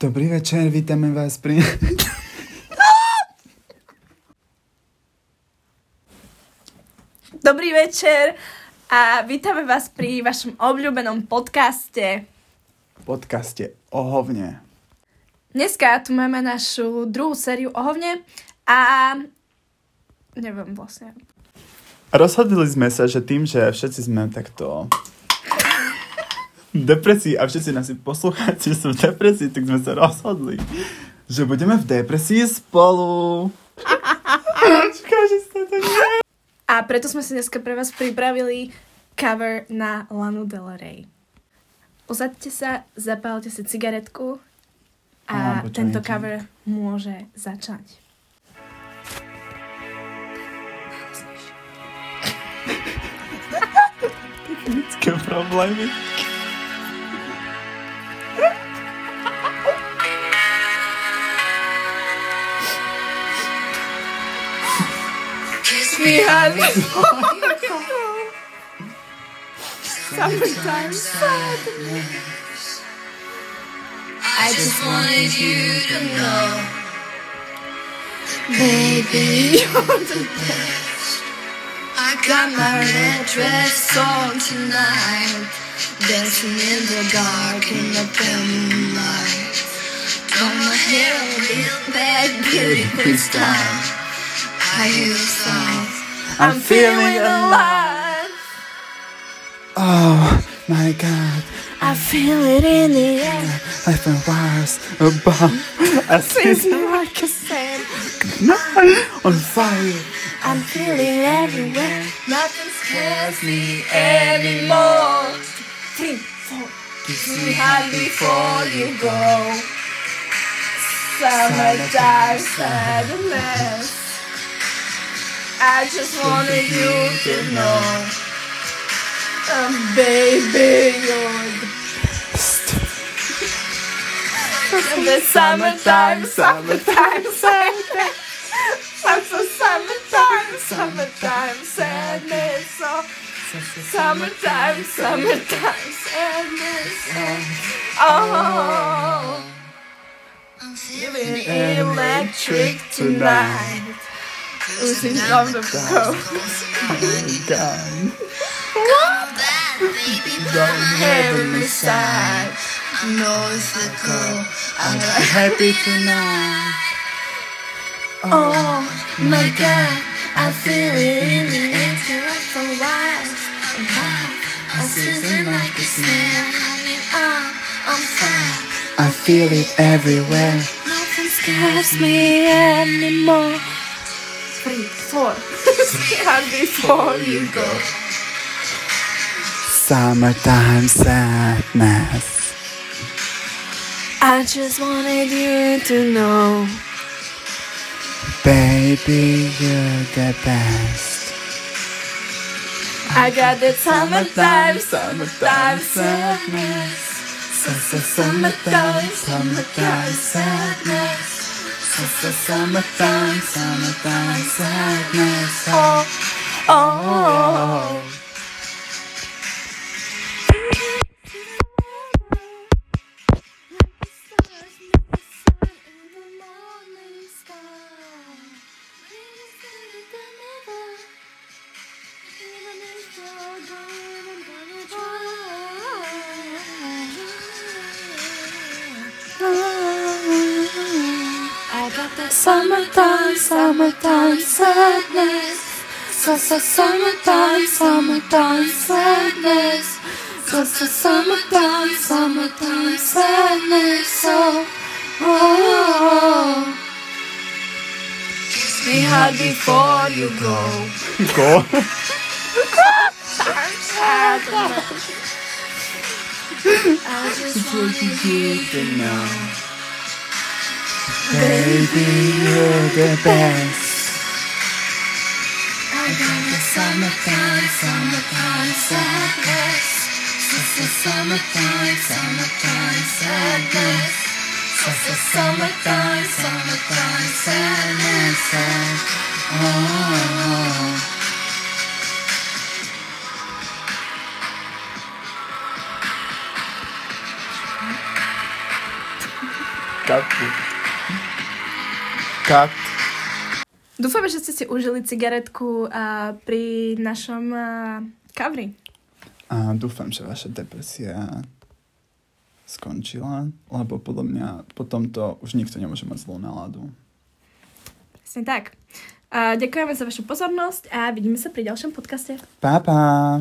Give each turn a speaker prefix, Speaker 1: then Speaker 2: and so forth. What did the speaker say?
Speaker 1: Dobrý večer, vítame vás pri...
Speaker 2: Dobrý večer a vítame vás pri vašom obľúbenom podcaste.
Speaker 1: podcaste o hovne.
Speaker 2: Dneska tu máme našu druhú sériu o hovne a neviem vlastne.
Speaker 1: Rozhodli sme sa, že tým, že všetci sme takto depresii a všetci nás poslucháči sú v depresii, tak sme sa rozhodli, že budeme v depresii spolu. Škoda, že to nie.
Speaker 2: A preto sme si dneska pre vás pripravili cover na Lanu Del Rey. Usaďte sa, zapálte si cigaretku a
Speaker 1: Alebo čo
Speaker 2: tento
Speaker 1: niečo.
Speaker 2: cover môže začať.
Speaker 1: Technické problémy.
Speaker 2: Me hard Summertime sadness. I just wanted you to know, baby, you're the best. I got my red dress on tonight, dancing in the dark in the pale moonlight. Got my hair a real bad beauty queen style. I hear the I'm feeling alive.
Speaker 1: Oh my god,
Speaker 2: I feel it in the air.
Speaker 1: I've been wires above. I see
Speaker 2: me like a sand.
Speaker 1: on fire.
Speaker 2: I'm feeling everywhere. Nothing scares me anymore. Three, four. Kiss me hard before you go. Summer Summertime sadness. I just wanted you to know. Um, baby, you're the best. In the summertime, summertime sadness. I'm so summertime, summertime sadness. Oh, summertime, summertime sadness. Oh, I'm feeling electric tonight. Losing on the coast.
Speaker 1: Gone.
Speaker 2: Heavenly side. No, it's the girl. I'm
Speaker 1: Happy tonight.
Speaker 2: oh my god. I feel it in the air for wise. I'm season like a snail. I'm, I'm fine.
Speaker 1: I feel it everywhere.
Speaker 2: Nothing scares me anymore. Three, four. Scared before you go.
Speaker 1: Summertime sadness.
Speaker 2: I just wanted you to know.
Speaker 1: Baby, you're the best.
Speaker 2: I got the summertime, summertime sadness.
Speaker 1: So, so, summertime, summertime sadness. So, so, summertime, summertime sadness.
Speaker 2: Oh, oh. I got the summertime, summertime sadness. So, so, summertime, summertime sadness. So, so, summertime, summertime sadness. So, oh. Kiss me hard before you go.
Speaker 1: Go.
Speaker 2: I just wanted you to know.
Speaker 1: Baby, you're the best.
Speaker 2: I got the summertime, summertime sadness. So, so, summertime, summertime sadness. So, so, summertime, summertime sadness.
Speaker 1: Oh. Kat. Kat.
Speaker 2: Dúfame, že ste si užili cigaretku a pri našom a, covery.
Speaker 1: A dúfam, že vaša depresia skončila, lebo podľa mňa po tomto už nikto nemôže mať zlú náladu.
Speaker 2: Presne tak. A ďakujeme za vašu pozornosť a vidíme sa pri ďalšom podcaste.
Speaker 1: Pa, pa.